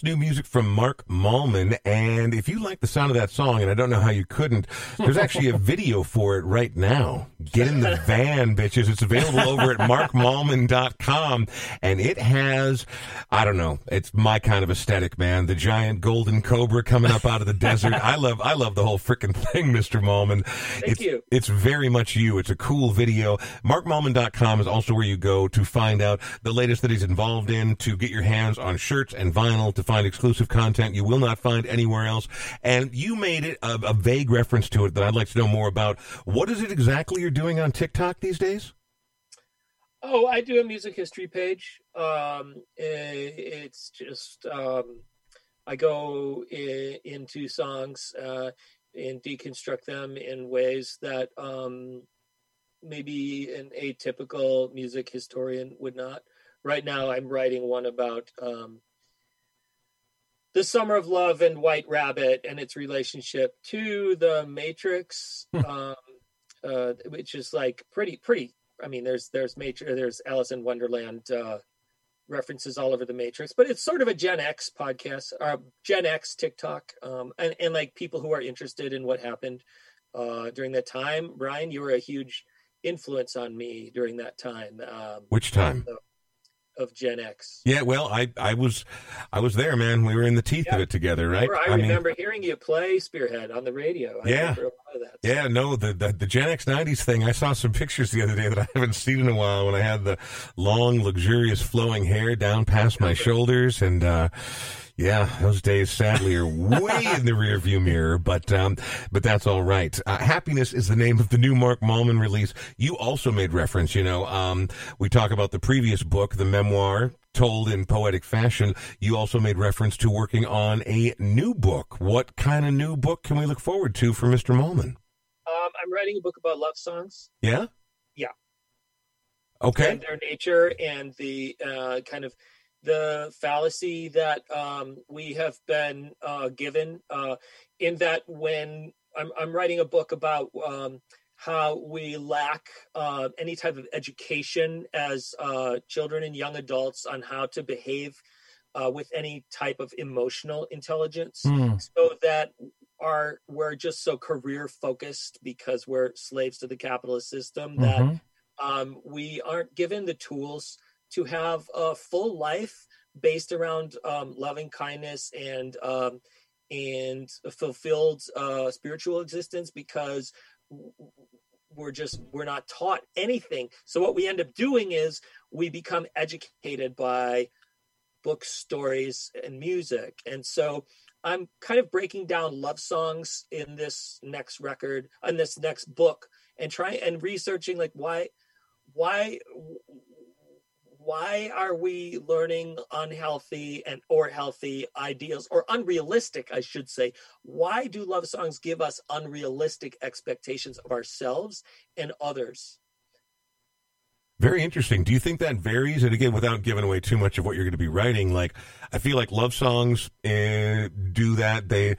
That's new music from Mark Mallman. And if you like the sound of that song, and I don't know how you couldn't, there's actually a video for it right now. Get in the van, bitches. It's available over at markmallman.com. And it has, I don't know, it's my kind of aesthetic, man. The giant golden cobra coming up out of the desert. I love, I love the whole freaking thing, Mr. Mallman. Thank it's, you. It's very much you. It's a cool video. Markmallman.com is also where you go to find out the latest that he's involved in, to get your hands on shirts and vinyl, to find exclusive content you will not find anywhere else. And you made it a, a vague reference to it that I'd like to know more about. What is it exactly you're doing on TikTok these days? Oh, I do a music history page. Um, it's just um, I go in, into songs uh, and deconstruct them in ways that um, maybe an atypical music historian would not. Right now, I'm writing one about um, the Summer of Love and White Rabbit and its relationship to the Matrix, um, uh, which is like pretty pretty. I mean, there's there's Matrix, there's Alice in Wonderland uh, references all over the Matrix, but it's sort of a Gen X podcast, or uh, Gen X TikTok, um, and and like people who are interested in what happened uh, during that time. Brian, you were a huge influence on me during that time. Um, Which time? So, of Gen X. Yeah, well, I I was I was there, man. We were in the teeth yeah. of it together, right? I, I remember mean, hearing you play Spearhead on the radio. I yeah, yeah. No, the, the, the Gen X '90s thing. I saw some pictures the other day that I haven't seen in a while. When I had the long, luxurious, flowing hair down past my shoulders, and uh, Yeah, those days sadly are way in the rearview mirror, but um, but that's all right. Uh, Happiness is the name of the new Mark Mallman release. You also made reference, you know, um, we talk about the previous book, the memoir told in poetic fashion. You also made reference to working on a new book. What kind of new book can we look forward to for Mr. Mallman? Um, I'm writing a book about love songs. Yeah. Yeah. Okay. And their nature and the uh, kind of the fallacy that um, we have been uh, given uh, in that when I'm, I'm, writing a book about um, how we lack uh, any type of education as uh, children and young adults on how to behave uh, with any type of emotional intelligence mm. so that our we're just so career focused because we're slaves to the capitalist system that mm-hmm. um, we aren't given the tools to have a full life based around um, loving kindness and um, and fulfilled uh, spiritual existence because we're just we're not taught anything. So what we end up doing is we become educated by books stories and music. And so i'm kind of breaking down love songs in this next record in this next book and trying and researching like why why why are we learning unhealthy and or healthy ideals or unrealistic i should say why do love songs give us unrealistic expectations of ourselves and others very interesting. Do you think that varies? And again, without giving away too much of what you're going to be writing, like I feel like love songs uh, do that. They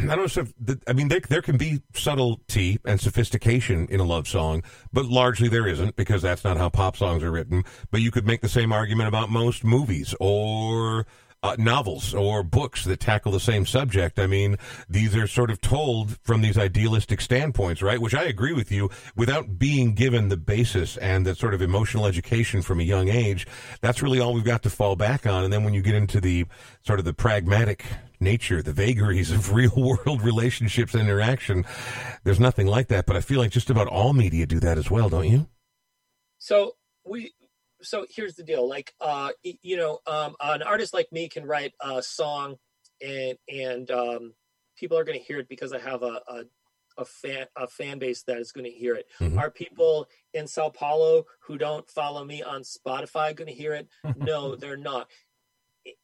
I don't know if the, I mean there there can be subtlety and sophistication in a love song, but largely there isn't because that's not how pop songs are written. But you could make the same argument about most movies or uh, novels or books that tackle the same subject. I mean, these are sort of told from these idealistic standpoints, right? Which I agree with you. Without being given the basis and the sort of emotional education from a young age, that's really all we've got to fall back on. And then when you get into the sort of the pragmatic nature, the vagaries of real world relationships and interaction, there's nothing like that. But I feel like just about all media do that as well, don't you? So we so here's the deal like uh you know um an artist like me can write a song and and um people are going to hear it because i have a, a a fan a fan base that is going to hear it. Mm-hmm. Are people in Sao Paulo who don't follow me on Spotify going to hear it? no, they're not.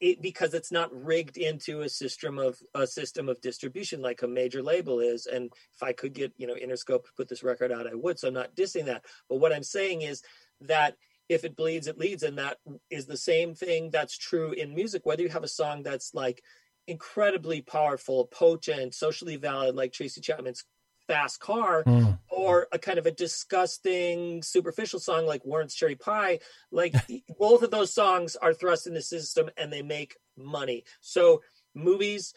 It, because it's not rigged into a system of a system of distribution like a major label is. And if I could get you know Interscope to put this record out, I would. So I'm not dissing that. But what I'm saying is that if it bleeds, it leads. And that is the same thing that's true in music, whether you have a song that's like incredibly powerful, potent, socially valid, like Tracy Chapman's Fast Car, mm. or a kind of a disgusting, superficial song like Warrant's Cherry Pie. Like both of those songs are thrust in the system and they make money. So movies,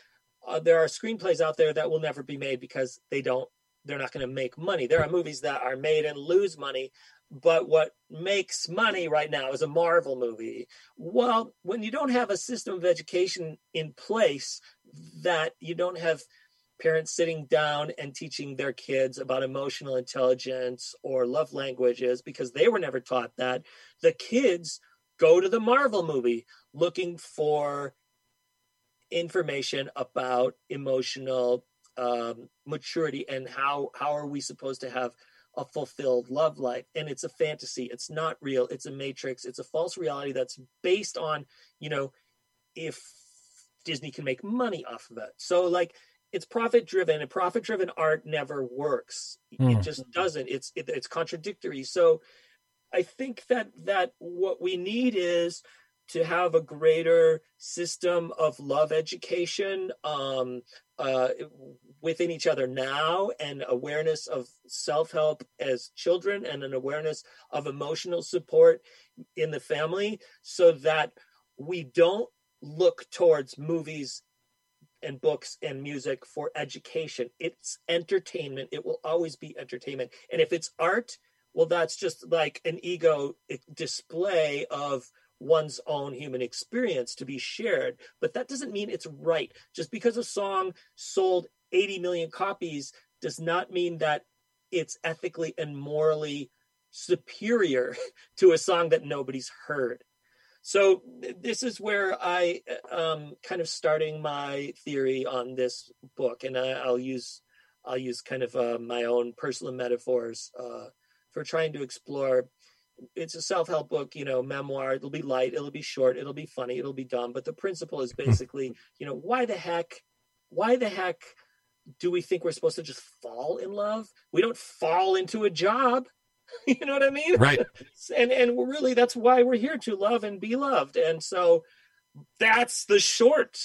uh, there are screenplays out there that will never be made because they don't they're not going to make money. There are movies that are made and lose money but what makes money right now is a Marvel movie. Well, when you don't have a system of education in place, that you don't have parents sitting down and teaching their kids about emotional intelligence or love languages because they were never taught that, the kids go to the Marvel movie looking for information about emotional um, maturity and how how are we supposed to have a fulfilled love life. And it's a fantasy. It's not real. It's a matrix. It's a false reality that's based on you know if disney can make money off of it. So like it's profit driven and profit driven art never works mm. it hmm. just doesn't it's it, it's contradictory so i think that that what we need is to have a greater system of love education um, uh, within each other now and awareness of self-help as children and an awareness of emotional support in the family so that we don't look towards movies and books and music for education. It's entertainment. It will always be entertainment. And if it's art well that's just like an ego eh, display of one's own human experience to be shared. But that doesn't mean it's right. Just because a song sold 80 million copies does not mean that it's ethically and morally superior to a song that nobody's heard. So this is where I um, kind of starting my theory on this book, and I, will use I'll use kind of uh, my own personal metaphors uh, for trying to explore. It's a self-help book, you know, memoir. It'll be light, it'll be short, it'll be funny, it'll be dumb. But the principle is hmm. basically, you know, why the heck, why the heck do we think we're supposed to just fall in love? We don't fall into a job. you know what I mean? Right. and and really that's why we're here to love and be loved. And so that's the short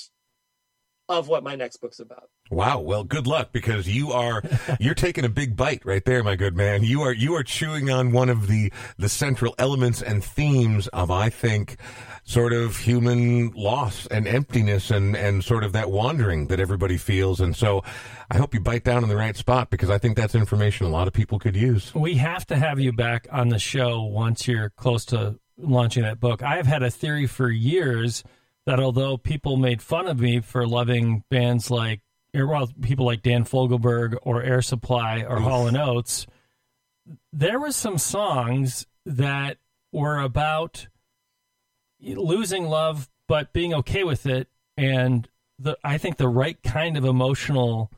of what my next book's about. Wow. Well, good luck because you are you're taking a big bite right there, my good man. You are you are chewing on one of the the central elements and themes of I think sort of human loss and emptiness and and sort of that wandering that everybody feels. And so I hope you bite down in the right spot because I think that's information a lot of people could use. We have to have you back on the show once you're close to launching that book. I have had a theory for years that although people made fun of me for loving bands like well, people like Dan Fogelberg or Air Supply or Hall and Oates, there were some songs that were about losing love but being okay with it and the I think the right kind of emotional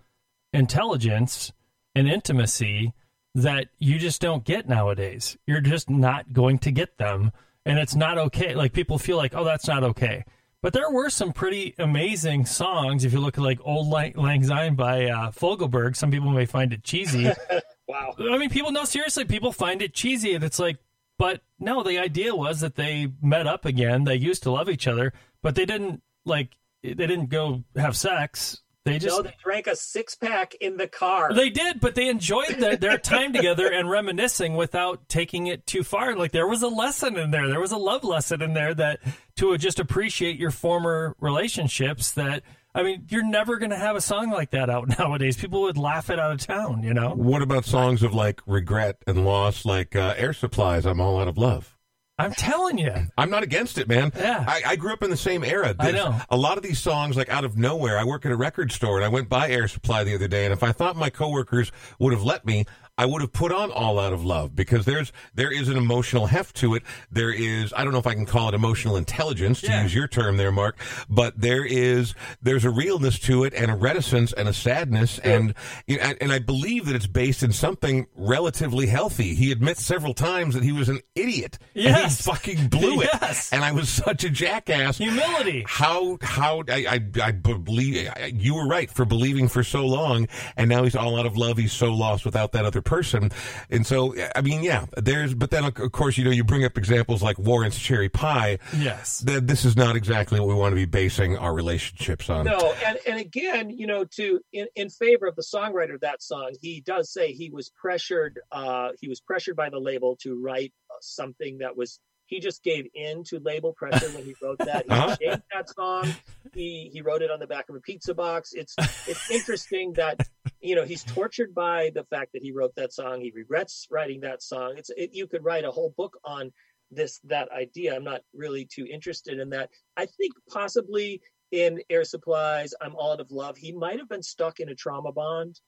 intelligence and intimacy that you just don't get nowadays. You're just not going to get them and it's not okay. Like people feel like, "Oh, that's not okay." But there were some pretty amazing songs. If you look at like Auld Lang Syne by uh, Fogelberg, some people may find it cheesy. wow. I mean, people, no, seriously, people find it cheesy. And it's like, but no, the idea was that they met up again. They used to love each other, but they didn't like, they didn't go have sex. They just no, they drank a six pack in the car. They did, but they enjoyed their, their time together and reminiscing without taking it too far. Like there was a lesson in there. There was a love lesson in there that to just appreciate your former relationships. That I mean, you're never going to have a song like that out nowadays. People would laugh it out of town. You know. What about songs of like regret and loss, like uh, Air Supply's? "I'm All Out of Love"? I'm telling you. I'm not against it, man. Yeah. I, I grew up in the same era. There's I know. A lot of these songs, like out of nowhere, I work at a record store and I went by Air Supply the other day. And if I thought my coworkers would have let me, I would have put on All Out of Love because there's there is an emotional heft to it. There is I don't know if I can call it emotional intelligence to yeah. use your term there, Mark, but there is there's a realness to it and a reticence and a sadness yeah. and and I believe that it's based in something relatively healthy. He admits several times that he was an idiot yes. and he fucking blew it. yes. And I was such a jackass. Humility. How how I I, I believe you were right for believing for so long, and now he's all out of love. He's so lost without that other person. And so, I mean, yeah, there's, but then of course, you know, you bring up examples like Warrant's Cherry Pie. Yes. That this is not exactly what we want to be basing our relationships on. No. And, and again, you know, to, in, in favor of the songwriter of that song, he does say he was pressured, uh, he was pressured by the label to write something that was he just gave in to label pressure when he wrote that. He uh-huh. changed that song. He he wrote it on the back of a pizza box. It's it's interesting that you know he's tortured by the fact that he wrote that song. He regrets writing that song. It's it, you could write a whole book on this that idea. I'm not really too interested in that. I think possibly in Air Supply's, I'm All Out of Love. He might have been stuck in a trauma bond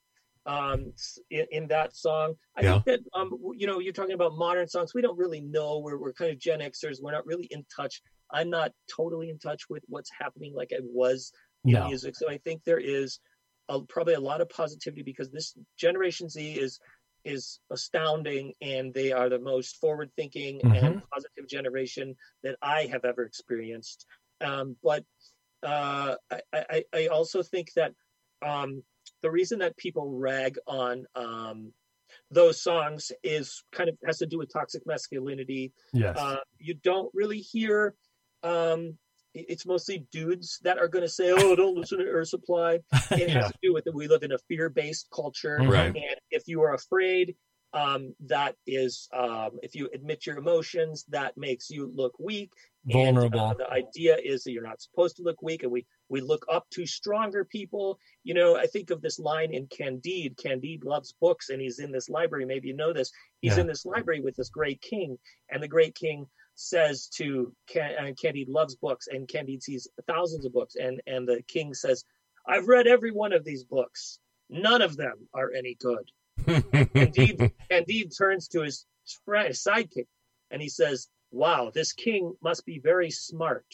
um, in, in, that song. I yeah. think that um, you know you're talking about modern songs. We don't really know. We're we're kind of Gen Xers. We're not really in touch. I'm not totally in touch with what's happening like I was in no. music. So I think there is a, probably a lot of positivity because this Generation Z is is astounding and they are the most forward thinking mm-hmm. and positive generation that I have ever experienced. Um, but uh, I, I, I also think that um, the reason that people rag on um, those songs is kind of has to do with toxic masculinity. Yes. Uh, you don't really hear. Um, it's mostly dudes that are going to say, "Oh, don't listen to Air Supply." It yeah. has to do with that we live in a fear-based culture, right. and if you are afraid, um, that is, um, if you admit your emotions, that makes you look weak, vulnerable. And, uh, the idea is that you're not supposed to look weak, and we we look up to stronger people. You know, I think of this line in Candide. Candide loves books, and he's in this library. Maybe you know this. He's yeah. in this library with this great king, and the great king says to Can- uh, Candide loves books, and Candide sees thousands of books, and and the king says, "I've read every one of these books. None of them are any good." Candide, Candide turns to his friend, his sidekick, and he says, wow, this king must be very smart.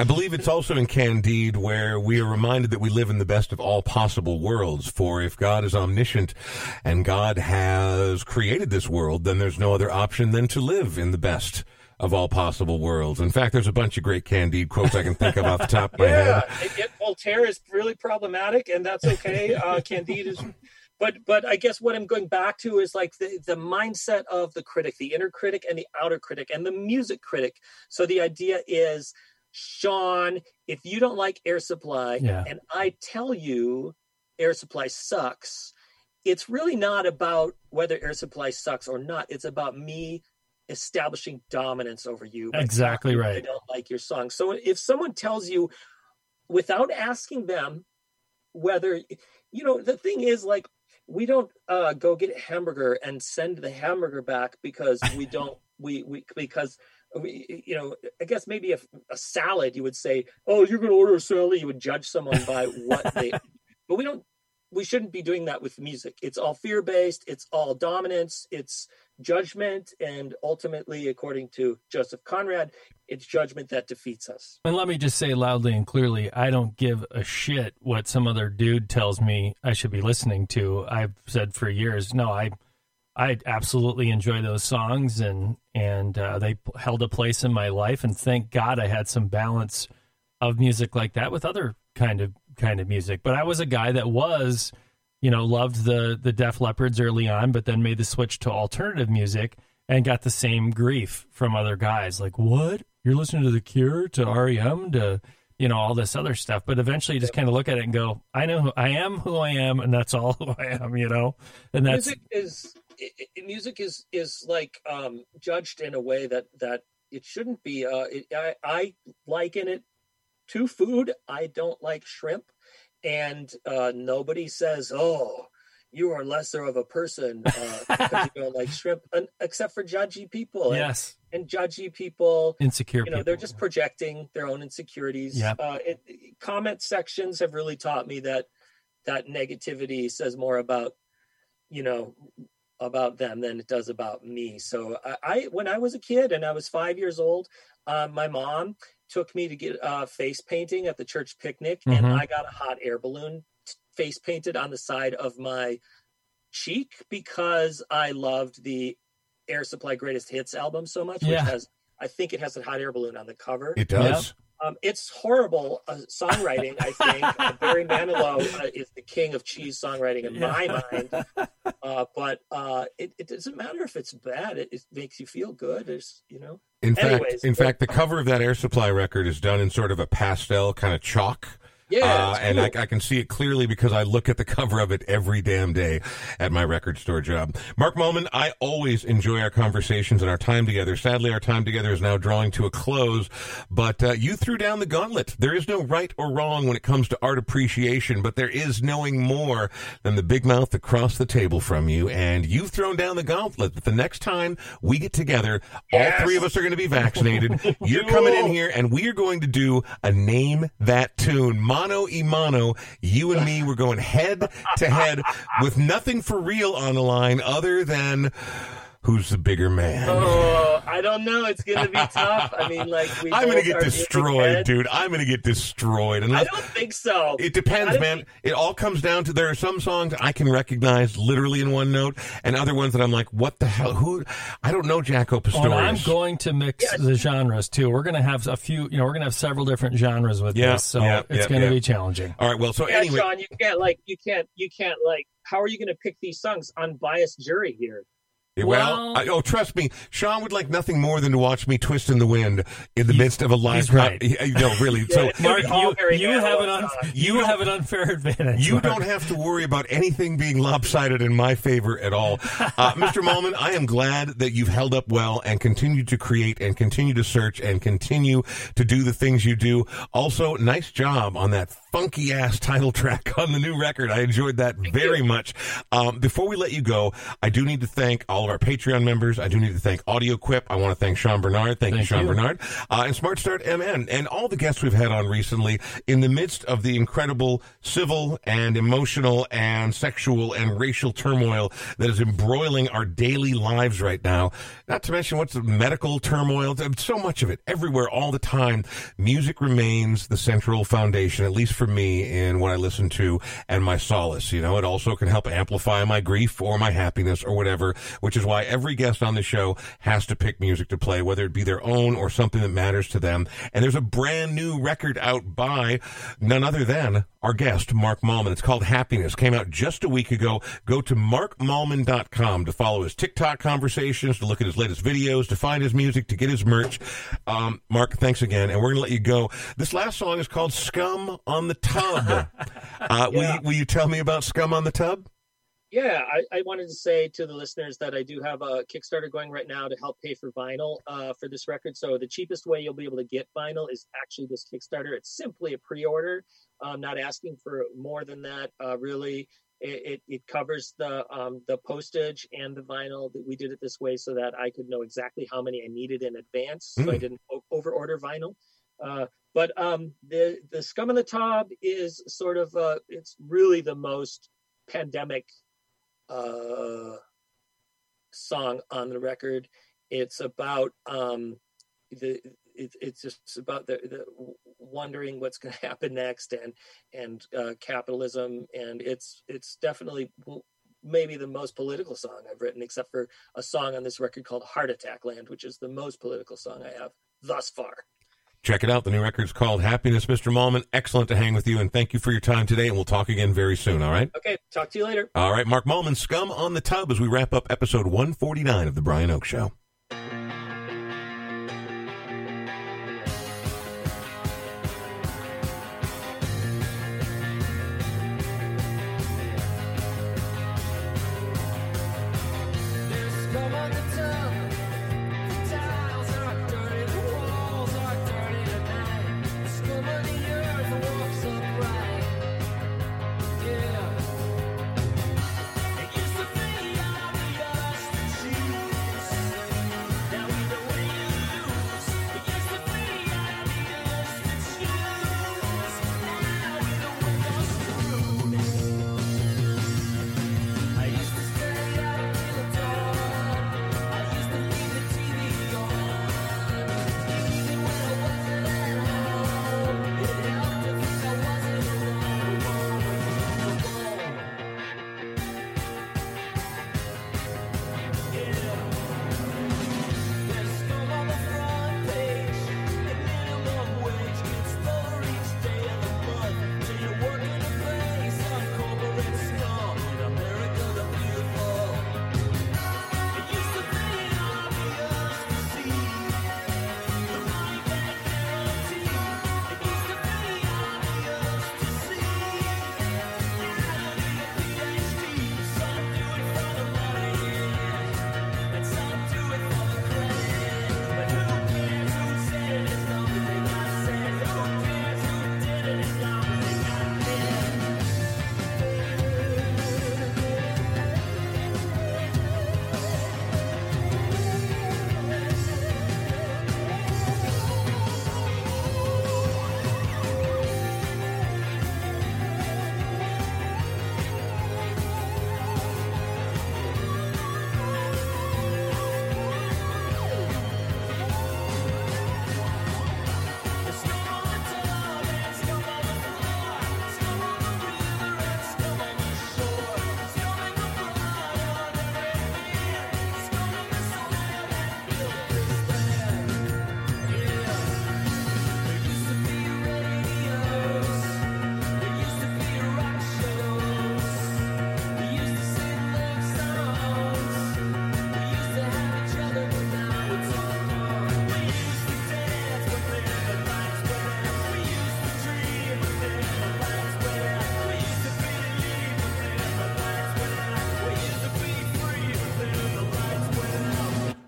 I believe it's also in Candide where we are reminded that we live in the best of all possible worlds. For if God is omniscient and God has created this world, then there's no other option than to live in the best of all possible worlds. In fact, there's a bunch of great Candide quotes I can think of off the top of my yeah, head. It, Voltaire is really problematic, and that's okay. Uh, Candide is, but but I guess what I'm going back to is like the the mindset of the critic, the inner critic and the outer critic, and the music critic. So the idea is Sean, if you don't like Air Supply, Yeah. and I tell you Air Supply sucks, it's really not about whether Air Supply sucks or not. It's about me establishing dominance over you. Exactly right I don't like your song. So if someone tells you without asking them whether, you know, the thing is like, we don't uh, go get a hamburger and send the hamburger back because we don't we we because we you know I guess maybe a, a salad you would say oh you're going to order a salad you would judge someone by what they but we don't we shouldn't be doing that with music it's all fear based it's all dominance it's judgment and ultimately according to Joseph Conrad it's judgment that defeats us And let me just say loudly and clearly, I don't give a shit what some other dude tells me I should be listening to. I've said for years, no, I, I absolutely enjoy those songs, and and uh, they held a place in my life. And thank God I had some balance of music like that with other kind of kind of music. But I was a guy that was, you know, loved the the Def Leppards early on, but then made the switch to alternative music and got the same grief from other guys. Like, what? You're listening to The Cure, to REM, to you know all this other stuff. But eventually, you just kind of look at it and go, I know who I am, who I am, and that's all who I am. You know, and that's music is music is is like um judged in a way that that it shouldn't be uh it, I, I liken it to food i don't like shrimp and uh nobody says oh you are lesser of a person uh because you don't like shrimp and, except for judgy people and, yes, and judgy people insecure. you know people. they're just projecting their own insecurities Yeah. uh, it, comment sections have really taught me that that negativity says more about you know about them than it does about me so i, I when i was a kid and i was five years old uh, my mom took me to get uh, face painting at the church picnic and Mhm. i got a hot air balloon t- face painted on the side of my cheek because i loved the air supply greatest hits album so much Yeah. which has I think it has a hot air balloon on the cover. It does. Um, it's horrible uh, songwriting. I think uh, Barry Manilow uh, is the king of cheese songwriting in my mind. Uh, but uh, it, it doesn't matter if it's bad. It, it makes you feel good. There's, you know. In fact, in but- fact, the cover of that Air Supply record is done in sort of a pastel kind of chalk. Yeah, Uh, and I. I can see it clearly because I look at the cover of it every damn day at my record store job. Mark Mallman, I always enjoy our conversations and our time together. Sadly, our time together is now drawing to a close, but uh, you threw down the gauntlet. There is no right or wrong when it comes to art appreciation, but there is knowing more than the big mouth across the table from you. And you've thrown down the gauntlet that the next time we get together, all three of us are going to be vaccinated. You're coming in here and we are going to do a name that tune. Mono e mono. You and me, we're going head to head with nothing for real on the line other than who's the bigger man. Oh, I don't know. It's going to be tough. I mean, like we. I'm going to get destroyed, dude. I'm going to get destroyed. I don't think so. it depends, man. think- It all comes down to there are some songs I can recognize literally in one note, and other ones that I'm like, what the hell? Who? I don't know Jaco Oh, I'm going to mix Yes. the genres too. We're going to have a few, you know, we're going to have several different genres with Yeah, this, so yeah, it's yeah, going to yeah. be challenging. all right, well, so Yeah, anyway, Sean, you can't like you can't you can't like. How are you going to pick these songs? Unbiased jury here. Well, Well- I, oh, trust me, Sean would like nothing more than to watch me twist in the wind in the midst of a live. he's right. Yeah, No, really. Yeah, so Mark, you, you have an analog, un- Sean. you have an unfair advantage. You Mark. don't have to worry about anything being lopsided in my favor at all. Uh, Mr. Mallman, I am glad that you've held up well and continued to create and continue to search and continue to do the things you do. Also, nice job on that funky ass title track on the new record. I enjoyed that very much. Um, before we let you go, I do need to thank all of of our Patreon members. I do need to thank AudioQuip. I want to thank Sean Bernard. Thank, thank you, Sean you. Bernard. Uh, and Smart Start MN and all the guests we've had on recently in the midst of the incredible civil and emotional and sexual and racial turmoil that is embroiling our daily lives right now. Not to mention what's the medical turmoil, so much of it everywhere all the time. Music remains the central foundation, at least for me, in what I listen to and my solace. You know, it also can help amplify my grief or my happiness or whatever, which is why every guest on the show has to pick music to play, whether it be their own or something that matters to them. And there's a brand new record out by none other than our guest, Mark Mallman. It's called Happiness. Came out just a week ago. Go to markmallman.com to follow his TikTok conversations, to look at his latest videos, to find his music, to get his merch. Um, Mark, thanks again. And we're going to let you go. This last song is called Scum on the Tub. uh, yeah. will, you, will you tell me about Scum on the Tub? Yeah, I, I, wanted to say to the listeners that I do have a Kickstarter going right now to help pay for vinyl uh, for this record. So the cheapest way you'll be able to get vinyl is actually this Kickstarter. It's simply a pre-order. I'm not asking for more than that. Uh, really, it, it, it, covers the um, the postage and the vinyl. That We did it this way so that I could know exactly how many I needed in advance, mm. so I hmm. didn't o- over order vinyl. Uh, but um, the the scum on the top is sort of uh, it's really the most pandemic uh, song on the record. It's about um, the it, it's just about the, the wondering what's going to happen next and and uh, capitalism and it's it's definitely maybe the most political song I've written, except for a song on this record called Heart Attack Land, which is the most political song I have thus far. Check it out. The new record's called Happiness, Mr. Mallman. Excellent to hang with you, and thank you for your time today, and we'll talk again very soon, all right? Okay, talk to you later. All right, Mark Mallman, Scum on the Tub as we wrap up episode 149 of The Brian Oake Show.